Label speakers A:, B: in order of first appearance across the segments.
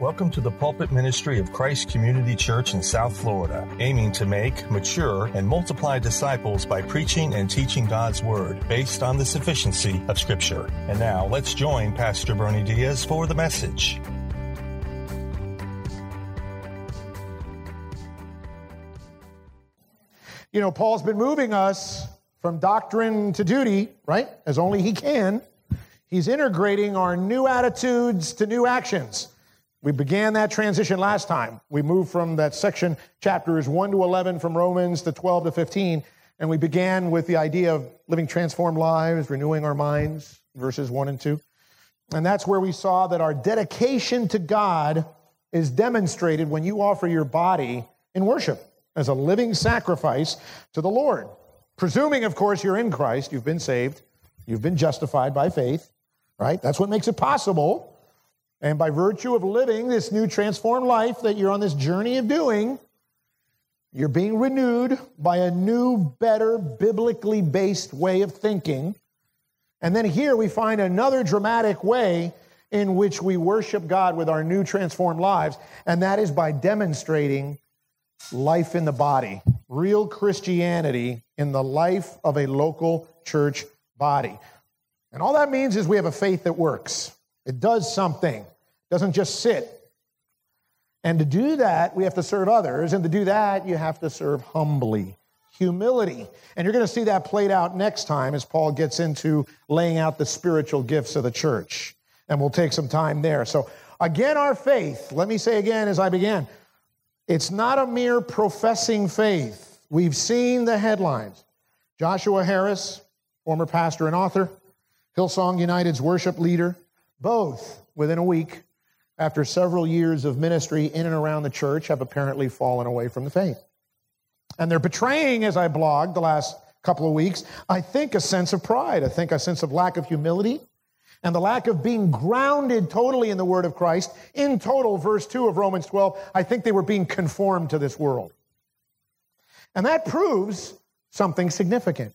A: Welcome to the pulpit ministry of Christ Community Church in South Florida, aiming to make, mature, and multiply disciples by preaching and teaching God's Word based on the sufficiency of Scripture. And now let's join Pastor Bernie Diaz for the message.
B: You know, Paul's been moving us from doctrine to duty, right? As only he can. He's integrating our new attitudes to new actions. We began that transition last time. We moved from that section, chapters 1 to 11 from Romans to 12 to 15, and we began with the idea of living transformed lives, renewing our minds, verses 1 and 2. And that's where we saw that our dedication to God is demonstrated when you offer your body in worship as a living sacrifice to the Lord. Presuming, of course, you're in Christ, you've been saved, you've been justified by faith, right? That's what makes it possible and by virtue of living this new transformed life that you're on this journey of doing, you're being renewed by a new, better, biblically based way of thinking. And then here we find another dramatic way in which we worship God with our new transformed lives, and that is by demonstrating life in the body, real Christianity in the life of a local church body. And all that means is we have a faith that works. It does something doesn't just sit. And to do that, we have to serve others. And to do that, you have to serve humbly. Humility. And you're going to see that played out next time as Paul gets into laying out the spiritual gifts of the church. And we'll take some time there. So, again, our faith, let me say again as I began, it's not a mere professing faith. We've seen the headlines. Joshua Harris, former pastor and author, Hillsong United's worship leader, both within a week after several years of ministry in and around the church, have apparently fallen away from the faith. And they're betraying, as I blogged the last couple of weeks, I think a sense of pride. I think a sense of lack of humility and the lack of being grounded totally in the Word of Christ. In total, verse 2 of Romans 12, I think they were being conformed to this world. And that proves something significant.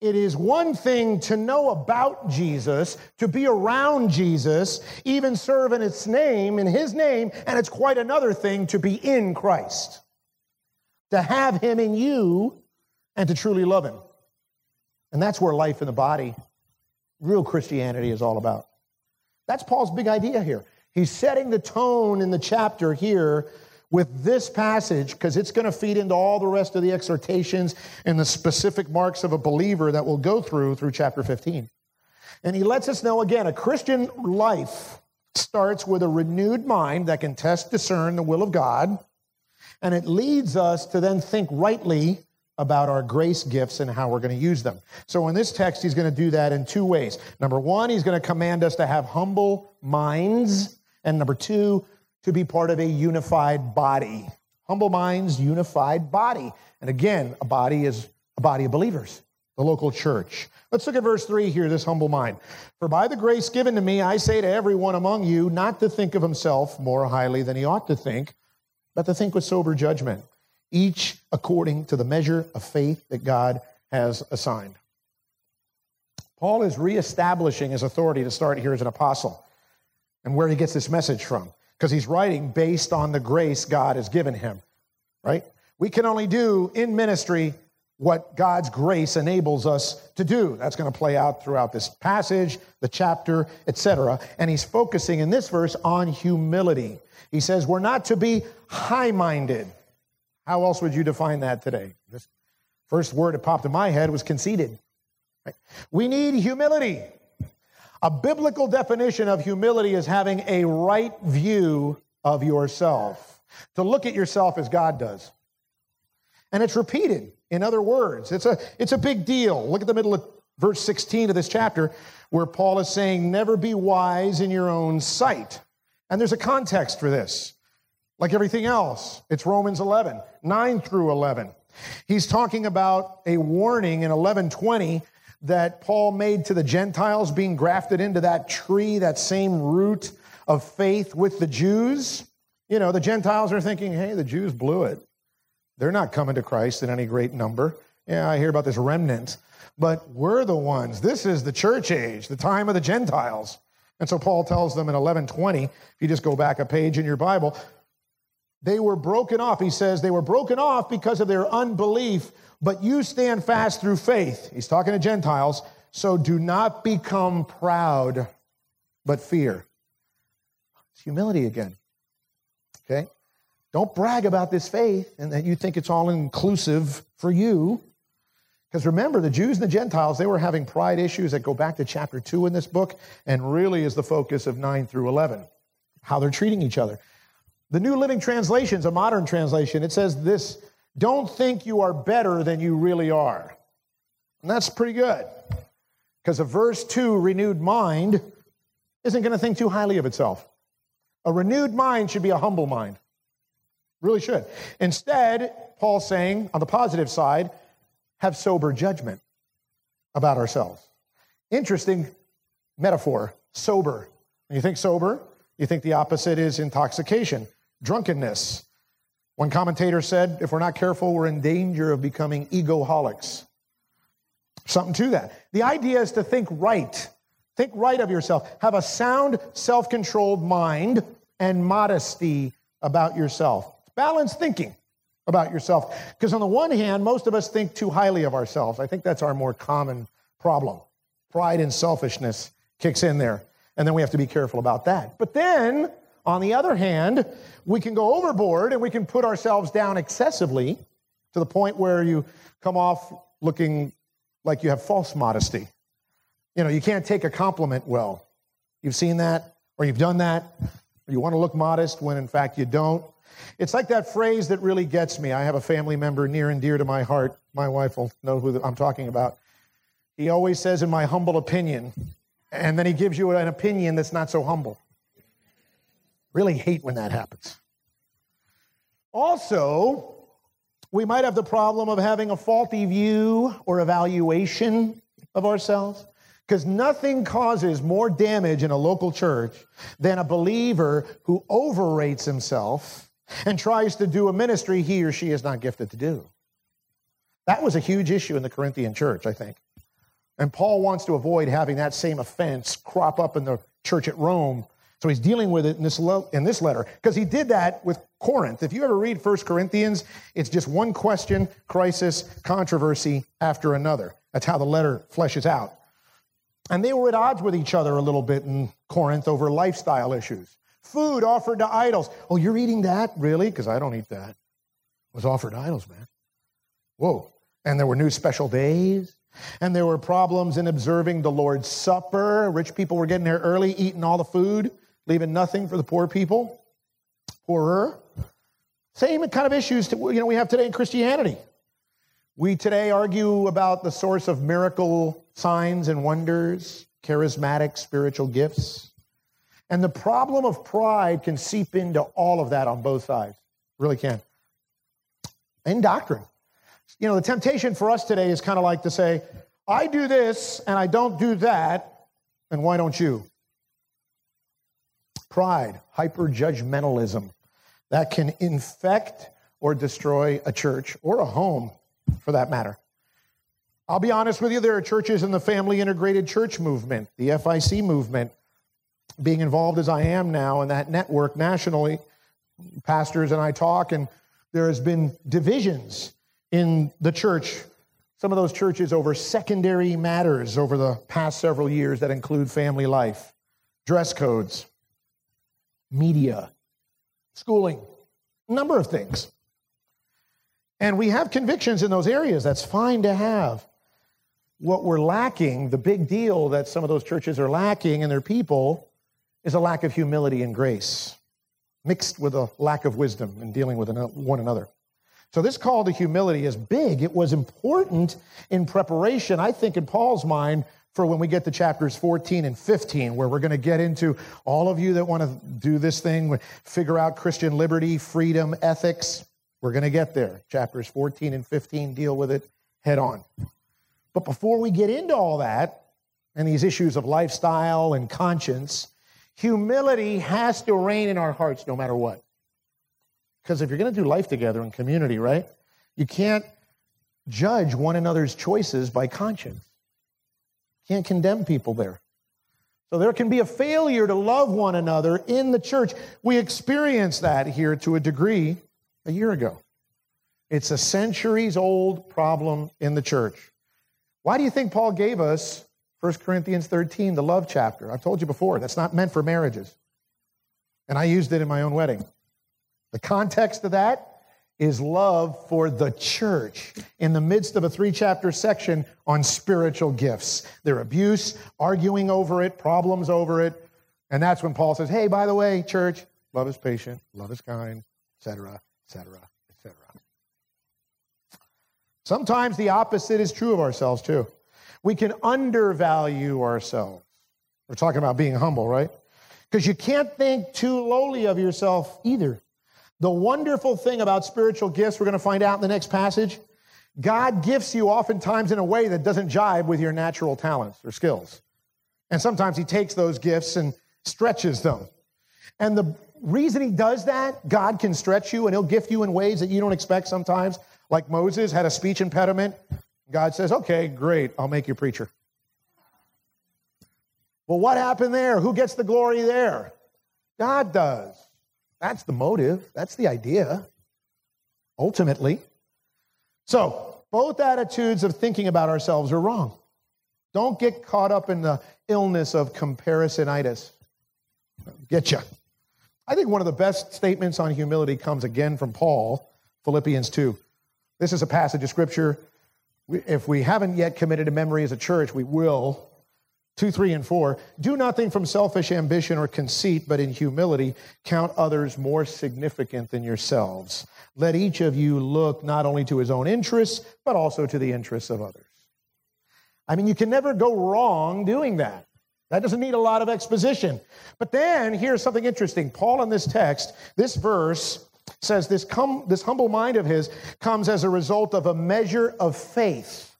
B: It is one thing to know about Jesus, to be around Jesus, even serve in its name, in his name, and it's quite another thing to be in Christ, to have him in you, and to truly love him. And that's where life in the body, real Christianity, is all about. That's Paul's big idea here. He's setting the tone in the chapter here with this passage because it's going to feed into all the rest of the exhortations and the specific marks of a believer that we'll go through through chapter 15. And he lets us know again a Christian life starts with a renewed mind that can test, discern the will of God, and it leads us to then think rightly about our grace gifts and how we're going to use them. So in this text, he's going to do that in two ways. Number one, he's going to command us to have humble minds. And number two, to be part of a unified body. Humble minds, unified body. And again, a body is a body of believers, the local church. Let's look at verse 3 here, this humble mind. For by the grace given to me, I say to everyone among you not to think of himself more highly than he ought to think, but to think with sober judgment, each according to the measure of faith that God has assigned. Paul is reestablishing his authority to start here as an apostle and where he gets this message from because he's writing based on the grace God has given him, right? We can only do in ministry what God's grace enables us to do. That's going to play out throughout this passage, the chapter, etc. And he's focusing in this verse on humility. He says we're not to be high-minded. How else would you define that today? This first word that popped in my head was conceited. Right? We need humility. A biblical definition of humility is having a right view of yourself, to look at yourself as God does. And it's repeated in other words. It's a, it's a big deal. Look at the middle of verse 16 of this chapter where Paul is saying, Never be wise in your own sight. And there's a context for this. Like everything else, it's Romans 11, 9 through 11. He's talking about a warning in 1120 that Paul made to the Gentiles being grafted into that tree, that same root of faith with the Jews. You know, the Gentiles are thinking, hey, the Jews blew it. They're not coming to Christ in any great number. Yeah, I hear about this remnant, but we're the ones. This is the church age, the time of the Gentiles. And so Paul tells them in 1120, if you just go back a page in your Bible, they were broken off. He says they were broken off because of their unbelief, but you stand fast through faith. He's talking to Gentiles. So do not become proud, but fear. It's humility again. Okay? Don't brag about this faith and that you think it's all inclusive for you. Because remember, the Jews and the Gentiles, they were having pride issues that go back to chapter 2 in this book and really is the focus of 9 through 11, how they're treating each other. The New Living Translation is a modern translation. It says this Don't think you are better than you really are. And that's pretty good. Because a verse 2, renewed mind, isn't going to think too highly of itself. A renewed mind should be a humble mind. Really should. Instead, Paul's saying, on the positive side, have sober judgment about ourselves. Interesting metaphor, sober. When you think sober, you think the opposite is intoxication, drunkenness. One commentator said, if we're not careful, we're in danger of becoming egoholics. Something to that. The idea is to think right. Think right of yourself. Have a sound, self controlled mind and modesty about yourself. Balanced thinking about yourself. Because on the one hand, most of us think too highly of ourselves. I think that's our more common problem. Pride and selfishness kicks in there. And then we have to be careful about that. But then, on the other hand, we can go overboard and we can put ourselves down excessively to the point where you come off looking like you have false modesty. You know, you can't take a compliment well. You've seen that, or you've done that, or you want to look modest when in fact you don't. It's like that phrase that really gets me. I have a family member near and dear to my heart. My wife will know who I'm talking about. He always says, in my humble opinion, and then he gives you an opinion that's not so humble. Really hate when that happens. Also, we might have the problem of having a faulty view or evaluation of ourselves. Because nothing causes more damage in a local church than a believer who overrates himself and tries to do a ministry he or she is not gifted to do. That was a huge issue in the Corinthian church, I think. And Paul wants to avoid having that same offense crop up in the church at Rome. So he's dealing with it in this, in this letter because he did that with Corinth. If you ever read 1 Corinthians, it's just one question, crisis, controversy after another. That's how the letter fleshes out. And they were at odds with each other a little bit in Corinth over lifestyle issues. Food offered to idols. Oh, you're eating that? Really? Because I don't eat that. It was offered to idols, man. Whoa. And there were new special days. And there were problems in observing the Lord's Supper. Rich people were getting there early, eating all the food, leaving nothing for the poor people. Poorer. Same kind of issues to, you know, we have today in Christianity. We today argue about the source of miracle signs and wonders, charismatic spiritual gifts. And the problem of pride can seep into all of that on both sides. Really can. In doctrine. You know, the temptation for us today is kind of like to say, I do this and I don't do that, and why don't you? Pride, hyper judgmentalism, that can infect or destroy a church or a home for that matter. I'll be honest with you, there are churches in the family integrated church movement, the FIC movement, being involved as I am now in that network nationally, pastors and I talk, and there has been divisions in the church. Some of those churches over secondary matters over the past several years that include family life, dress codes, media, schooling, number of things. And we have convictions in those areas. That's fine to have. What we're lacking, the big deal that some of those churches are lacking in their people, is a lack of humility and grace, mixed with a lack of wisdom in dealing with one another. So, this call to humility is big. It was important in preparation, I think, in Paul's mind, for when we get to chapters 14 and 15, where we're going to get into all of you that want to do this thing, figure out Christian liberty, freedom, ethics. We're going to get there. Chapters 14 and 15 deal with it head on. But before we get into all that and these issues of lifestyle and conscience, Humility has to reign in our hearts no matter what. Because if you're going to do life together in community, right, you can't judge one another's choices by conscience. Can't condemn people there. So there can be a failure to love one another in the church. We experienced that here to a degree a year ago. It's a centuries old problem in the church. Why do you think Paul gave us 1 Corinthians 13, the love chapter? I've told you before, that's not meant for marriages. And I used it in my own wedding. The context of that is love for the church in the midst of a three chapter section on spiritual gifts. Their abuse, arguing over it, problems over it. And that's when Paul says, hey, by the way, church, love is patient, love is kind, etc., etc., etc. Sometimes the opposite is true of ourselves too. We can undervalue ourselves. We're talking about being humble, right? Because you can't think too lowly of yourself either. The wonderful thing about spiritual gifts, we're going to find out in the next passage, God gifts you oftentimes in a way that doesn't jibe with your natural talents or skills. And sometimes He takes those gifts and stretches them. And the reason He does that, God can stretch you and He'll gift you in ways that you don't expect sometimes. Like Moses had a speech impediment. God says, okay, great, I'll make you preacher. Well, what happened there? Who gets the glory there? God does. That's the motive, that's the idea, ultimately. So, both attitudes of thinking about ourselves are wrong. Don't get caught up in the illness of comparisonitis. Get you. I think one of the best statements on humility comes again from Paul, Philippians 2. This is a passage of scripture. If we haven't yet committed to memory as a church, we will 2, 3, and 4. Do nothing from selfish ambition or conceit, but in humility count others more significant than yourselves. Let each of you look not only to his own interests, but also to the interests of others. I mean, you can never go wrong doing that. That doesn't need a lot of exposition. But then here's something interesting. Paul in this text, this verse says this, come, this humble mind of his comes as a result of a measure of faith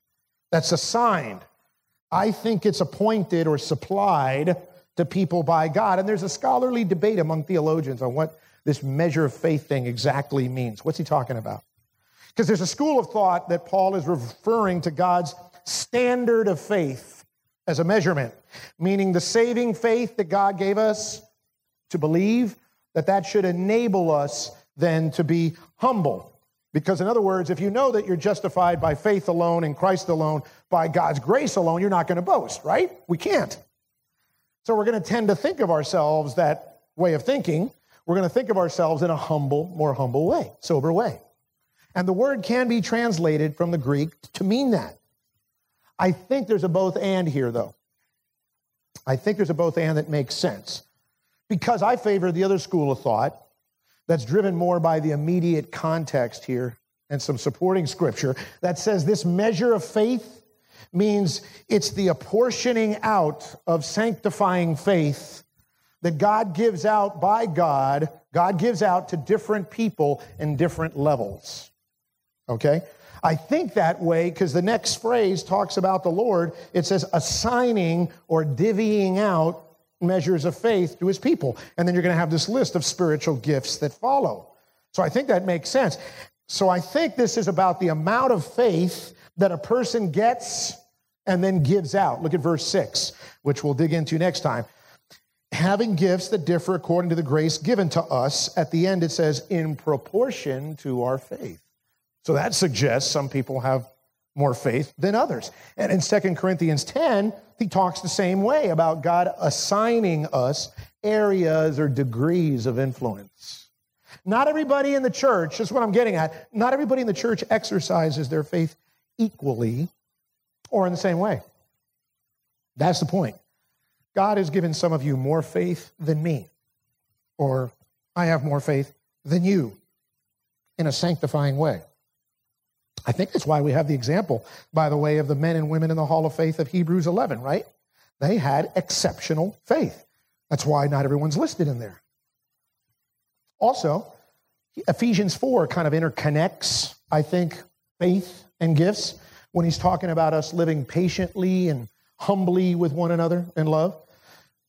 B: that's assigned I think it's appointed or supplied to people by God. And there's a scholarly debate among theologians on what this measure of faith thing exactly means. What's he talking about? Because there's a school of thought that Paul is referring to God's standard of faith as a measurement, meaning the saving faith that God gave us to believe that that should enable us then to be humble. Because, in other words, if you know that you're justified by faith alone in Christ alone, by God's grace alone, you're not going to boast, right? We can't. So we're going to tend to think of ourselves that way of thinking. We're going to think of ourselves in a humble, more humble way, sober way. And the word can be translated from the Greek to mean that. I think there's a both and here, though. I think there's a both and that makes sense. Because I favor the other school of thought that's driven more by the immediate context here and some supporting scripture that says this measure of faith means it's the apportioning out of sanctifying faith that God gives out by God, God gives out to different people in different levels. Okay? I think that way because the next phrase talks about the Lord. It says assigning or divvying out measures of faith to his people. And then you're going to have this list of spiritual gifts that follow. So I think that makes sense. So I think this is about the amount of faith that a person gets and then gives out. Look at verse 6, which we'll dig into next time. Having gifts that differ according to the grace given to us, at the end it says, in proportion to our faith. So that suggests some people have more faith than others. And in 2 Corinthians 10, he talks the same way about God assigning us areas or degrees of influence. Not everybody in the church, that's what I'm getting at, not everybody in the church exercises their faith equally or in the same way. That's the point. God has given some of you more faith than me, or I have more faith than you in a sanctifying way. I think that's why we have the example, by the way, of the men and women in the Hall of Faith of Hebrews 11, right? They had exceptional faith. That's why not everyone's listed in there. Also, Ephesians 4 kind of interconnects, I think, faith and gifts when he's talking about us living patiently and humbly with one another in love.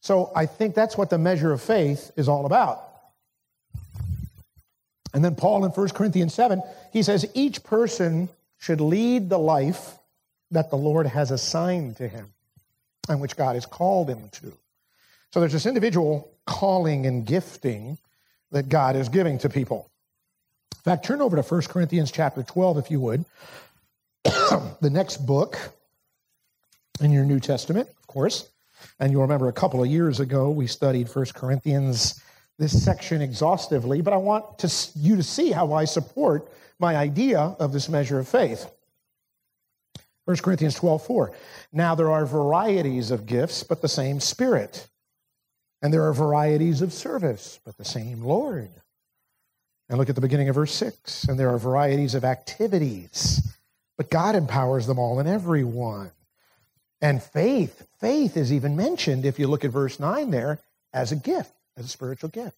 B: So I think that's what the measure of faith is all about. And then Paul in 1 Corinthians 7, he says each person should lead the life that the Lord has assigned to him and which God has called him to. So there's this individual calling and gifting that God is giving to people. In fact, turn over to 1 Corinthians chapter 12, if you would. the next book in your New Testament, of course. And you'll remember a couple of years ago, we studied 1 Corinthians, this section exhaustively, but I want to, you to see how I support my idea of this measure of faith. 1 Corinthians 12, 4. Now there are varieties of gifts, but the same Spirit. And there are varieties of service, but the same Lord. And look at the beginning of verse 6. And there are varieties of activities, but God empowers them all and everyone. And faith, faith is even mentioned, if you look at verse 9 there, as a gift, as a spiritual gift.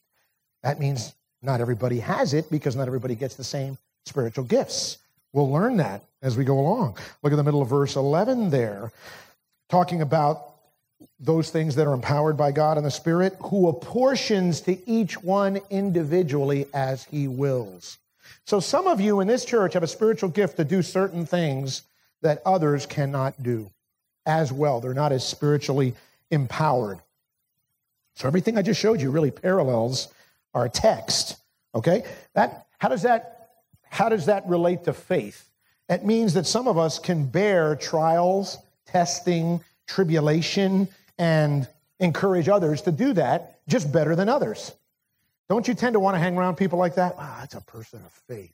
B: That means not everybody has it because not everybody gets the same spiritual gifts. We'll learn that as we go along. Look at the middle of verse 11 there, talking about those things that are empowered by God and the Spirit, who apportions to each one individually as he wills. So some of you in this church have a spiritual gift to do certain things that others cannot do as well. They're not as spiritually empowered. So everything I just showed you really parallels our text. Okay? That how does that how does that relate to faith? It means that some of us can bear trials, testing, tribulation, and encourage others to do that just better than others. Don't you tend to want to hang around people like that? Wow, that's a person of faith.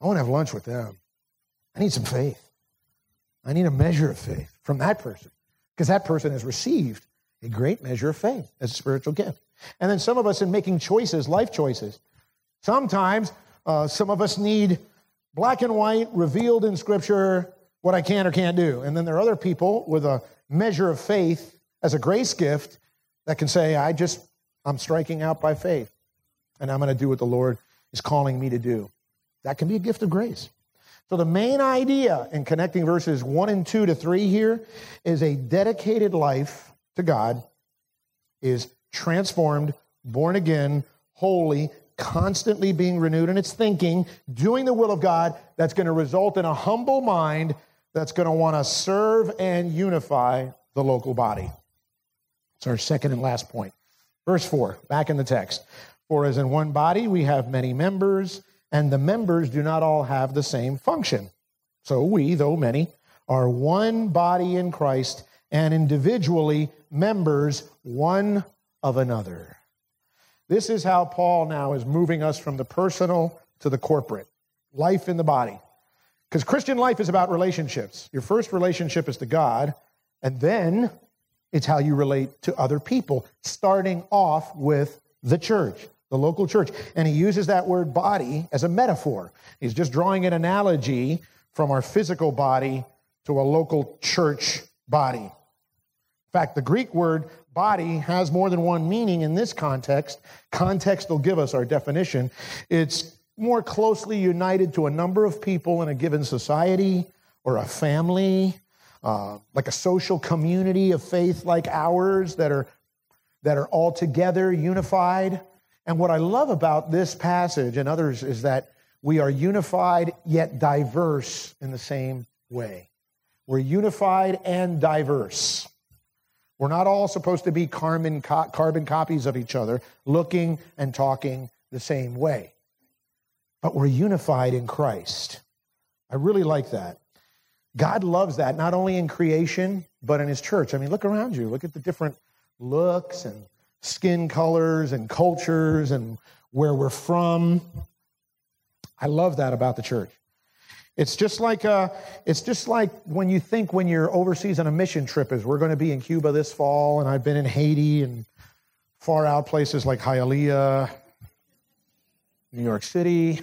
B: I want to have lunch with them. I need some faith. I need a measure of faith from that person because that person has received a great measure of faith as a spiritual gift. And then some of us in making choices, life choices, sometimes uh, some of us need black and white, revealed in Scripture, what I can or can't do. And then there are other people with a measure of faith as a grace gift that can say, I just, I'm striking out by faith, and I'm going to do what the Lord is calling me to do. That can be a gift of grace. So, the main idea in connecting verses 1 and 2 to 3 here is a dedicated life to God is transformed, born again, holy, constantly being renewed in its thinking, doing the will of God that's going to result in a humble mind that's going to want to serve and unify the local body. It's our second and last point. Verse 4, back in the text. For as in one body we have many members, and the members do not all have the same function. So we, though many, are one body in Christ and individually members one of another. This is how Paul now is moving us from the personal to the corporate life in the body. Because Christian life is about relationships. Your first relationship is to God, and then it's how you relate to other people, starting off with the church the local church. And he uses that word body as a metaphor. He's just drawing an analogy from our physical body to a local church body. In fact, the Greek word body has more than one meaning in this context. Context will give us our definition. It's more closely united to a number of people in a given society or a family, uh, like a social community of faith like ours that are, that are all together unified. And what I love about this passage and others is that we are unified yet diverse in the same way. We're unified and diverse. We're not all supposed to be carbon, carbon copies of each other, looking and talking the same way. But we're unified in Christ. I really like that. God loves that, not only in creation, but in His church. I mean, look around you. Look at the different looks and skin colors and cultures and where we're from. I love that about the church. It's just like uh, it's just like when you think when you're overseas on a mission trip is we're going to be in Cuba this fall, and I've been in Haiti and far out places like Hialeah, New York City.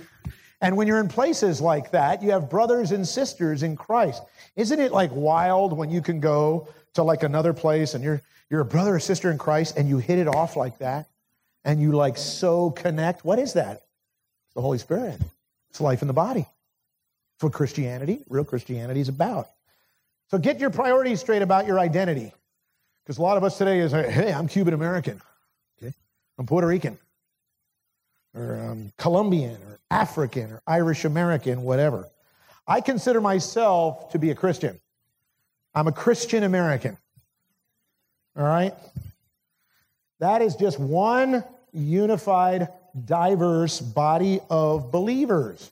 B: And when you're in places like that, you have brothers and sisters in Christ. Isn't it like wild when you can go to like another place and you're you're a brother or sister in Christ and you hit it off like that and you like so connect. What is that? It's the Holy Spirit. It's life in the body. It's what Christianity, real Christianity, is about. So get your priorities straight about your identity. Because a lot of us today is, hey, I'm Cuban American. Okay? I'm Puerto Rican. Or um, Colombian or African or Irish American, whatever. I consider myself to be a Christian. I'm a Christian American. All right? That is just one unified, diverse body of believers.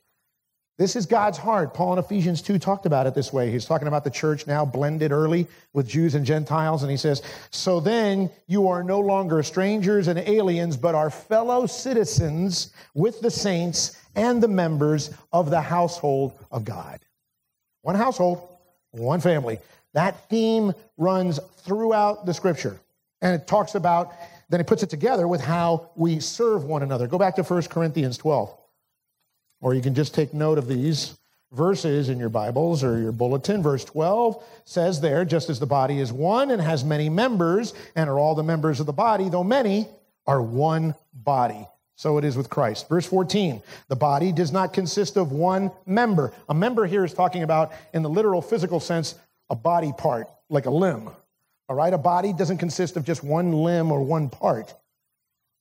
B: This is God's heart. Paul in Ephesians 2 talked about it this way. He's talking about the church now blended early with Jews and Gentiles, and he says, So then you are no longer strangers and aliens, but are fellow citizens with the saints and the members of the household of God. One household, one family. That theme runs throughout the scripture. And it talks about, then it puts it together with how we serve one another. Go back to 1 Corinthians 12. Or you can just take note of these verses in your Bibles or your bulletin. Verse 12 says there, just as the body is one and has many members, and are all the members of the body, though many, are one body. So it is with Christ. Verse 14, the body does not consist of one member. A member here is talking about, in the literal physical sense, a body part, like a limb. All right, a body doesn't consist of just one limb or one part.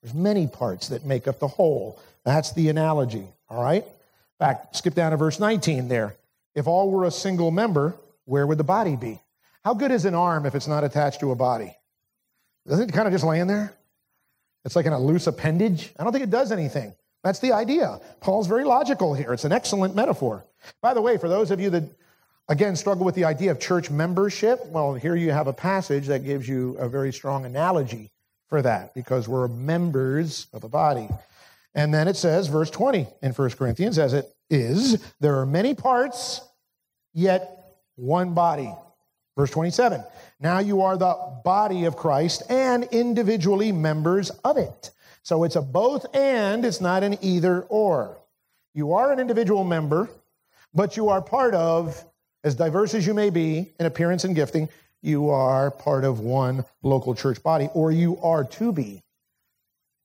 B: There's many parts that make up the whole. That's the analogy. All right? Back, skip down to verse 19 there. If all were a single member, where would the body be? How good is an arm if it's not attached to a body? Doesn't it kind of just laying there? It's like an loose appendage. I don't think it does anything. That's the idea. Paul's very logical here. It's an excellent metaphor. By the way, for those of you that, again, struggle with the idea of church membership, well, here you have a passage that gives you a very strong analogy for that because we're members of a body. And then it says, verse 20 in 1 Corinthians, as it is, there are many parts, yet one body. Verse 27, now you are the body of Christ and individually members of it. So it's a both and, it's not an either or. You are an individual member, but you are part of, as diverse as you may be in appearance and gifting, you are part of one local church body, or you are to be.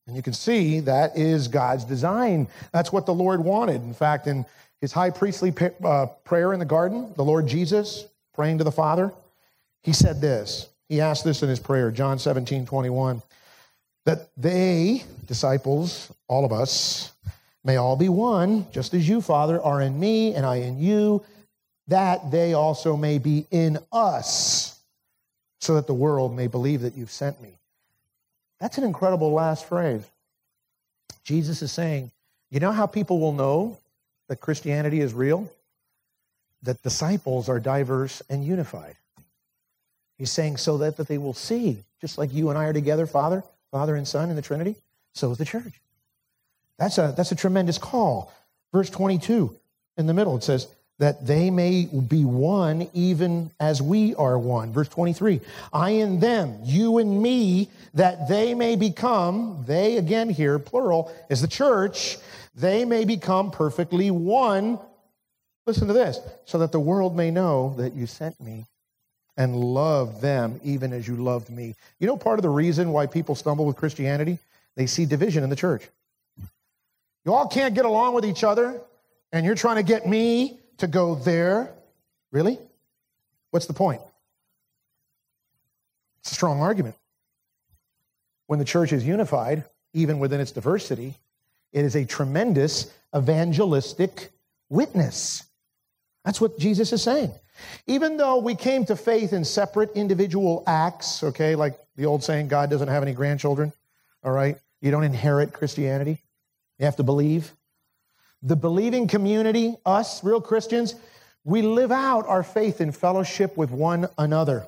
B: And you can see that is God's design. That's what the Lord wanted. In fact, in his high priestly uh, prayer in the garden, the Lord Jesus praying to the Father, he said this. He asked this in his prayer, John 17, 21, that they, disciples, all of us, may all be one, just as you, Father, are in me and I in you, that they also may be in us, so that the world may believe that you've sent me. That's an incredible last phrase. Jesus is saying, you know how people will know that Christianity is real? That disciples are diverse and unified. He's saying so that, that they will see, just like you and I are together, Father, Father and Son in the Trinity, so is the church. That's a, that's a tremendous call. Verse 22 in the middle, it says, that they may be one even as we are one. Verse 23 I and them, you and me, that they may become, they again here, plural, is the church, they may become perfectly one. Listen to this, so that the world may know that you sent me and love them even as you loved me. You know, part of the reason why people stumble with Christianity? They see division in the church. You all can't get along with each other, and you're trying to get me to go there. Really? What's the point? It's a strong argument. When the church is unified, even within its diversity, it is a tremendous evangelistic witness. That's what Jesus is saying. Even though we came to faith in separate individual acts, okay, like the old saying, God doesn't have any grandchildren, all right? You don't inherit Christianity. You have to believe the believing community, us, real Christians, we live out our faith in fellowship with one another.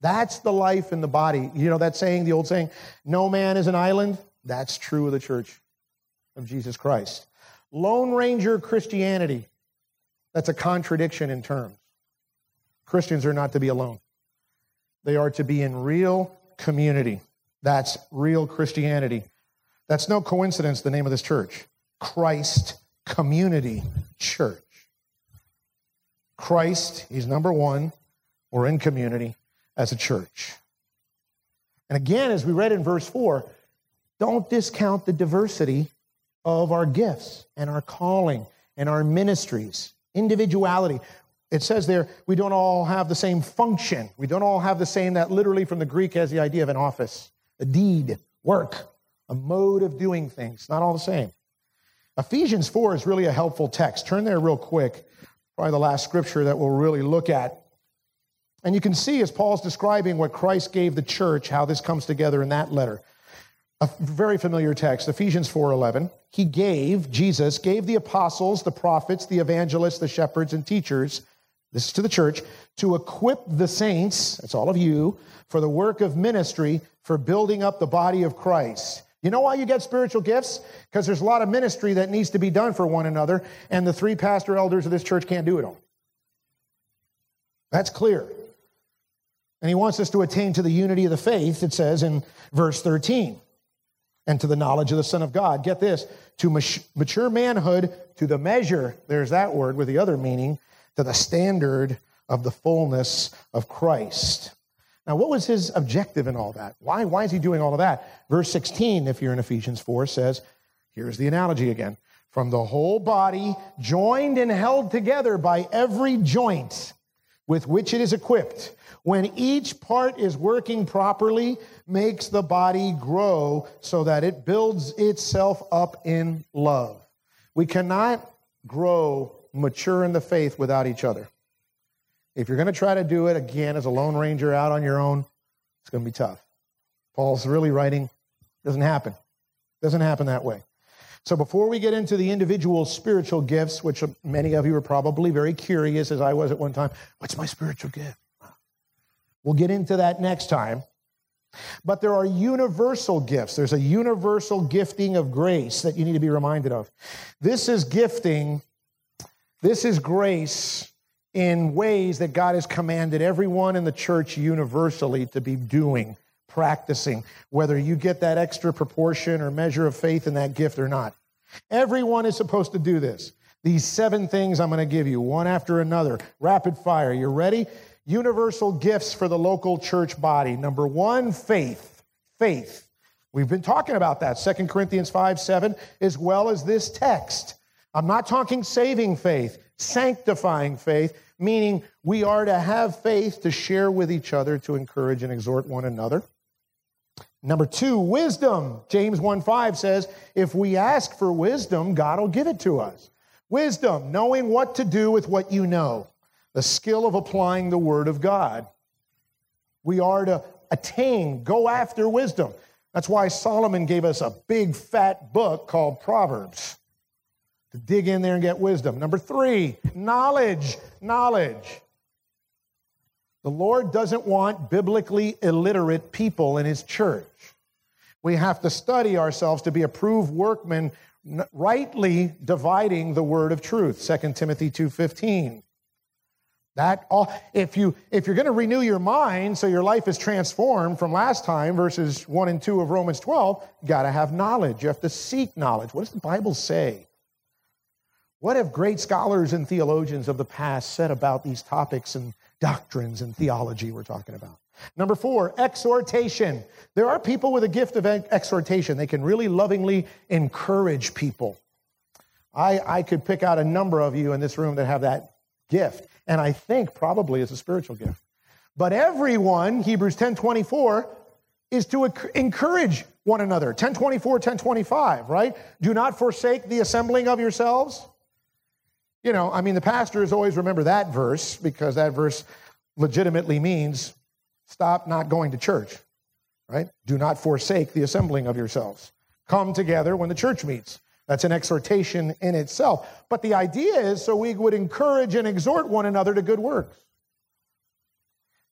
B: That's the life in the body. You know that saying, the old saying, no man is an island? That's true of the church of Jesus Christ. Lone Ranger Christianity, that's a contradiction in terms. Christians are not to be alone, they are to be in real community. That's real Christianity. That's no coincidence, the name of this church Christ community church. Christ, he's number one. We're in community as a church. And again, as we read in verse 4, don't discount the diversity of our gifts and our calling and our ministries, individuality. It says there, we don't all have the same function. We don't all have the same, that literally from the Greek has the idea of an office, a deed, work, a mode of doing things. Not all the same. Ephesians 4 is really a helpful text. Turn there real quick. Probably the last scripture that we'll really look at. And you can see as Paul's describing what Christ gave the church, how this comes together in that letter. a very familiar text, Ephesians 4:11. He gave, Jesus gave the apostles, the prophets, the evangelists, the shepherds and teachers, this is to the church, to equip the saints, that's all of you, for the work of ministry, for building up the body of Christ. You know why you get spiritual gifts? Because there's a lot of ministry that needs to be done for one another, and the three pastor elders of this church can't do it all. That's clear. And he wants us to attain to the unity of the faith, it says in verse 13 and to the knowledge of the Son of God. Get this to mature manhood, to the measure, there's that word with the other meaning, to the standard of the fullness of Christ. Now, what was his objective in all that? Why, why is he doing all of that? Verse 16, if you're in Ephesians 4, says, here's the analogy again. From the whole body, joined and held together by every joint with which it is equipped, when each part is working properly, makes the body grow so that it builds itself up in love. We cannot grow mature in the faith without each other. If you're going to try to do it again as a lone ranger out on your own, it's going to be tough. Paul's really writing, doesn't happen. Doesn't happen that way. So before we get into the individual spiritual gifts, which many of you are probably very curious, as I was at one time, what's my spiritual gift? We'll get into that next time. But there are universal gifts. There's a universal gifting of grace that you need to be reminded of. This is gifting, this is grace in ways that God has commanded everyone in the church universally to be doing, practicing, whether you get that extra proportion or measure of faith in that gift or not. Everyone is supposed to do this. These seven things I'm going to give you, one after another, rapid fire. You ready? universal gifts for the local church body. Number one, faith. Faith. We've been talking about that, 2 Corinthians 5 7, as well as this text. I'm not talking saving faith, sanctifying faith, meaning we are to have faith to share with each other, to encourage and exhort one another. Number two, wisdom. James 1 5 says, if we ask for wisdom, God will give it to us. Wisdom, knowing what to do with what you know the skill of applying the Word of God. We are to attain, go after wisdom. That's why Solomon gave us a big fat book called Proverbs to dig in there and get wisdom. Number three, knowledge. Knowledge. The Lord doesn't want biblically illiterate people in His church. We have to study ourselves to be approved workmen, rightly dividing the word of truth. 2 Timothy 2.15. That all, if you if you're going to renew your mind so your life is transformed from last time, verses one and two of Romans 12, you got to have knowledge. You have to seek knowledge. What does the Bible say? What have great scholars and theologians of the past said about these topics and doctrines and theology we're talking about? Number four, exhortation. There are people with a gift of exhortation. They can really lovingly encourage people. I, I could pick out a number of you in this room that have that gift and I think probably it's a spiritual gift. But everyone, Hebrews 10:24, is to encourage one another. 1024, 1025, right? Do not forsake the assembling of yourselves. You know, I mean, the pastors always remember that verse because that verse legitimately means stop not going to church, right? Do not forsake the assembling of yourselves. Come together when the church meets. That's an exhortation in itself. But the idea is so we would encourage and exhort one another to good works.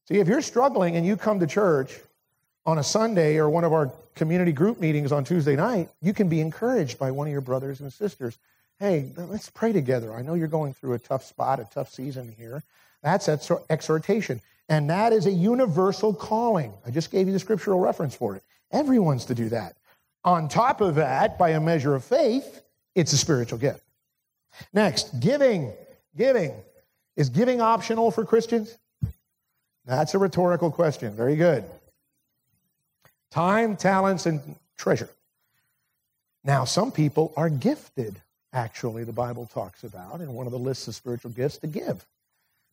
B: See, if you're struggling and you come to church on a Sunday or one of our community group meetings on Tuesday night, you can be encouraged by one of your brothers and sisters. Hey, let's pray together. I know you're going through a tough spot, a tough season here. That's exhortation. And that is a universal calling. I just gave you the scriptural reference for it. Everyone's to do that. On top of that, by a measure of faith, it's a spiritual gift. Next, giving. Giving. Is giving optional for Christians? That's a rhetorical question. Very good. Time, talents, and treasure. Now, some people are gifted, actually, the Bible talks about in one of the lists of spiritual gifts to give.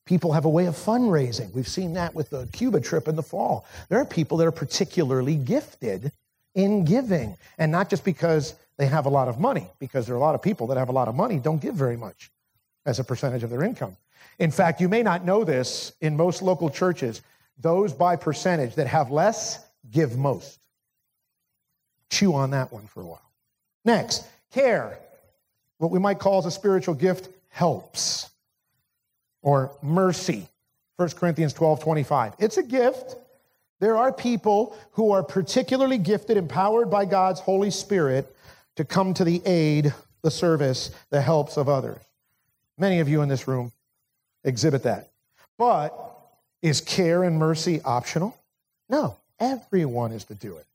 B: People have a way of fundraising. We've seen that with the Cuba trip in the fall. There are people that are particularly gifted in giving. And not just because they have a lot of money, because there are a lot of people that have a lot of money don't give very much as a percentage of their income. In fact, you may not know this in most local churches, those by percentage that have less give most. Chew on that one for a while. Next, care. What we might call as a spiritual gift helps or mercy. 1 Corinthians 12 25. It's a gift. There are people who are particularly gifted, empowered by God's Holy Spirit to come to the aid, the service, the helps of others. Many of you in this room exhibit that. But is care and mercy optional? No, everyone is to do it.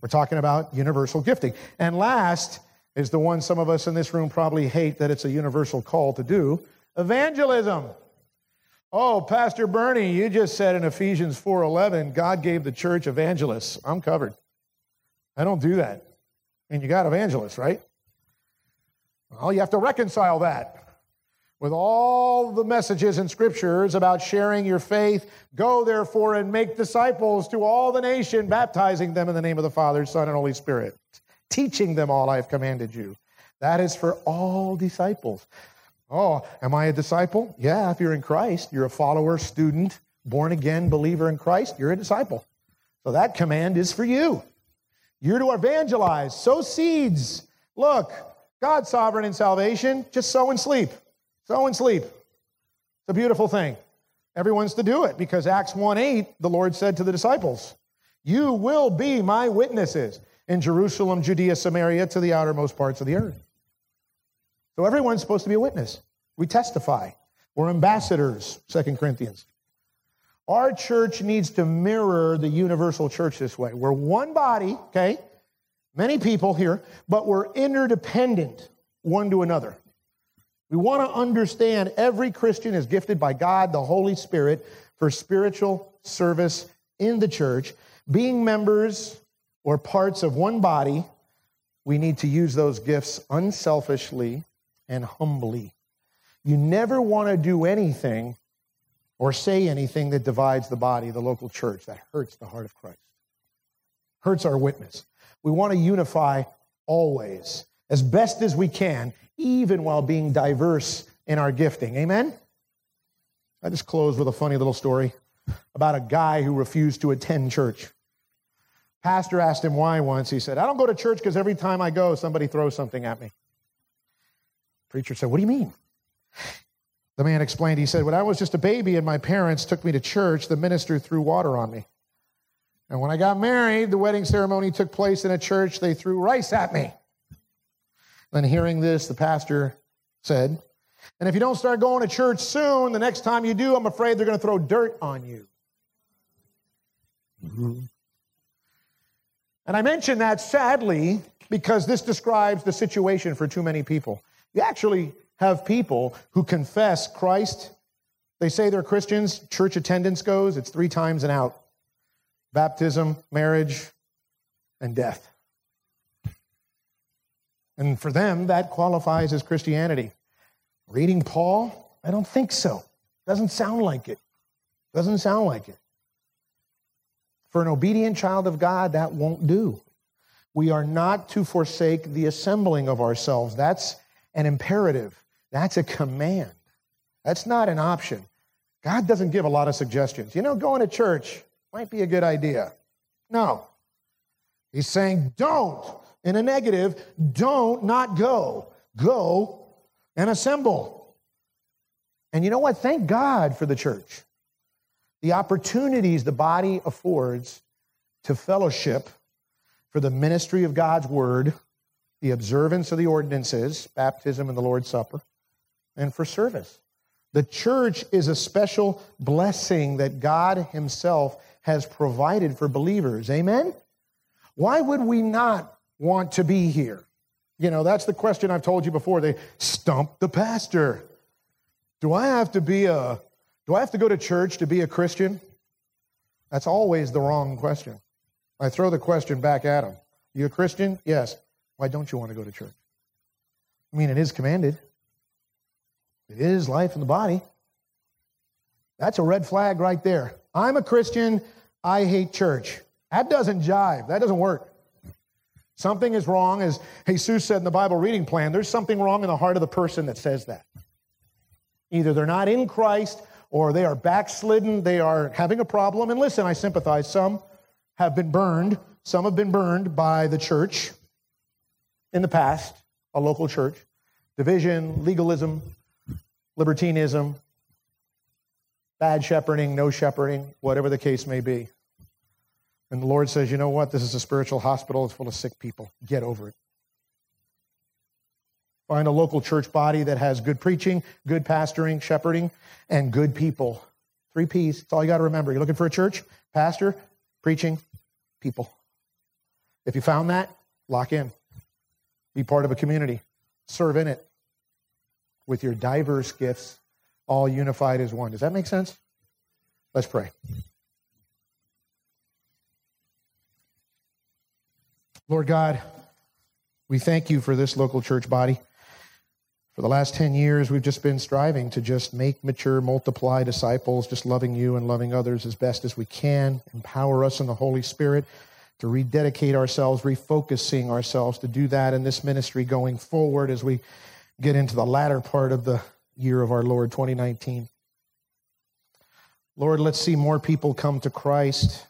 B: We're talking about universal gifting. And last is the one some of us in this room probably hate that it's a universal call to do evangelism. Oh, Pastor Bernie, you just said in Ephesians 4:11, God gave the church evangelists. I'm covered. I don't do that. And you got evangelists, right? Well, you have to reconcile that with all the messages and scriptures about sharing your faith. Go therefore and make disciples to all the nation, baptizing them in the name of the Father, Son, and Holy Spirit, teaching them all I have commanded you. That is for all disciples. Oh, am I a disciple? Yeah, if you're in Christ, you're a follower, student, born again believer in Christ, you're a disciple. So that command is for you. You're to evangelize, sow seeds. Look, God's sovereign in salvation, just sow and sleep. Sow and sleep. It's a beautiful thing. Everyone's to do it because Acts 1 8, the Lord said to the disciples, You will be my witnesses in Jerusalem, Judea, Samaria, to the outermost parts of the earth. So everyone's supposed to be a witness. We testify. We're ambassadors, Second Corinthians. Our church needs to mirror the universal church this way. We're one body, okay? Many people here, but we're interdependent one to another. We want to understand every Christian is gifted by God, the Holy Spirit, for spiritual service in the church. Being members or parts of one body, we need to use those gifts unselfishly and humbly. You never want to do anything or say anything that divides the body, the local church. That hurts the heart of Christ, hurts our witness. We want to unify always, as best as we can, even while being diverse in our gifting. Amen? I just close with a funny little story about a guy who refused to attend church. Pastor asked him why once. He said, I don't go to church because every time I go, somebody throws something at me. Preacher said, What do you mean? The man explained, he said, When I was just a baby and my parents took me to church, the minister threw water on me. And when I got married, the wedding ceremony took place in a church, they threw rice at me. Then, hearing this, the pastor said, And if you don't start going to church soon, the next time you do, I'm afraid they're going to throw dirt on you. Mm-hmm. And I mention that sadly because this describes the situation for too many people. You actually have people who confess Christ. They say they're Christians. Church attendance goes, it's three times and out baptism, marriage, and death. And for them, that qualifies as Christianity. Reading Paul? I don't think so. Doesn't sound like it. Doesn't sound like it. For an obedient child of God, that won't do. We are not to forsake the assembling of ourselves. That's an imperative, that's a command. That's not an option. God doesn't give a lot of suggestions. You know, going to church might be a good idea. No. He's saying, don't, in a negative, don't not go. Go and assemble. And you know what? Thank God for the church. The opportunities the body affords to fellowship for the ministry of God's word the observance of the ordinances, baptism and the Lord's Supper, and for service. The church is a special blessing that God Himself has provided for believers. Amen? Why would we not want to be here? You know, that's the question I've told you before. They stump the pastor. Do I have to be a, do I have to go to church to be a Christian? That's always the wrong question. I throw the question back at them. You a Christian? Yes. Why don't you want to go to church? I mean, it is commanded, it is life in the body. That's a red flag right there. I'm a Christian, I hate church. That doesn't jive, that doesn't work. Something is wrong, as Jesus said in the Bible reading plan, there's something wrong in the heart of the person that says that. Either they're not in Christ or they are backslidden, they are having a problem. And listen, I sympathize. Some have been burned Some have been burned by the church in the past, a local church. Division, legalism, libertinism, bad shepherding, no shepherding, whatever the case may be. And the Lord says, you know what? This is a spiritual hospital. It's full of sick people. Get over it. Find a local church body that has good preaching, good pastoring, shepherding, and good people. Three P's. That's all you got to remember. You're looking for a church, pastor, preaching, people. If you found that, lock in. Be part of a community. Serve in it with your diverse gifts, all unified as one. Does that make sense? Let's pray. Lord God, we thank you for this local church body. For the last 10 years, we've just been striving to just make mature, multiply disciples, just loving you and loving others as best as we can. Empower us in the Holy Spirit to rededicate ourselves, refocusing ourselves to do that in this ministry going forward as we get into the latter part of the year of our Lord 2019. Lord, let's see more people come to Christ.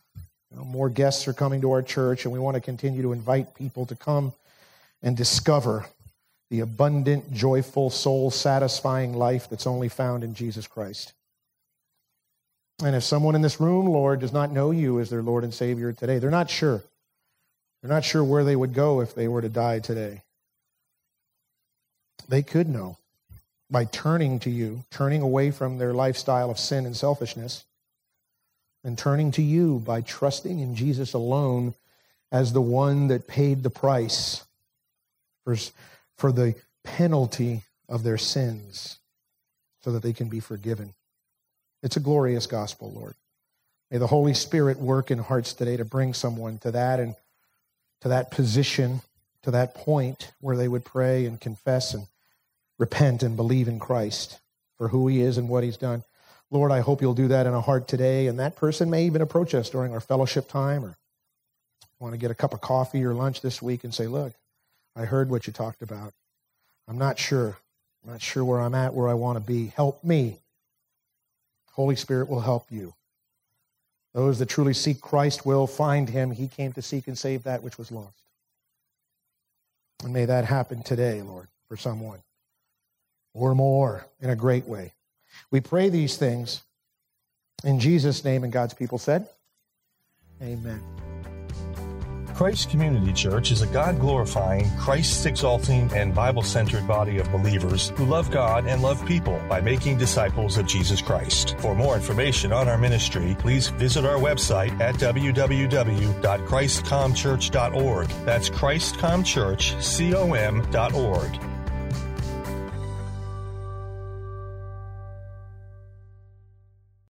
B: You know, more guests are coming to our church, and we want to continue to invite people to come and discover the abundant, joyful, soul satisfying life that's only found in Jesus Christ. And if someone in this room, Lord, does not know you as their Lord and Savior today, they're not sure. They're not sure where they would go if they were to die today. They could know by turning to you, turning away from their lifestyle of sin and selfishness, and turning to you by trusting in Jesus alone as the one that paid the price for, for the penalty of their sins so that they can be forgiven. It's a glorious gospel, Lord. May the Holy Spirit work in hearts today to bring someone to that and to that position, to that point where they would pray and confess and repent and believe in Christ for who he is and what he's done. Lord, I hope you'll do that in a heart today. And that person may even approach us during our fellowship time or want to get a cup of coffee or lunch this week and say, Look, I heard what you talked about. I'm not sure. I'm not sure where I'm at, where I want to be. Help me. Holy Spirit will help you. Those that truly seek Christ will find him. He came to seek and save that which was lost. And may that happen today, Lord, for someone or more in a great way. We pray these things in Jesus' name, and God's people said, Amen.
A: Christ Community Church is a God glorifying, Christ exalting, and Bible centered body of believers who love God and love people by making disciples of Jesus Christ. For more information on our ministry, please visit our website at www.christcomchurch.org. That's christcomchurch.com.org.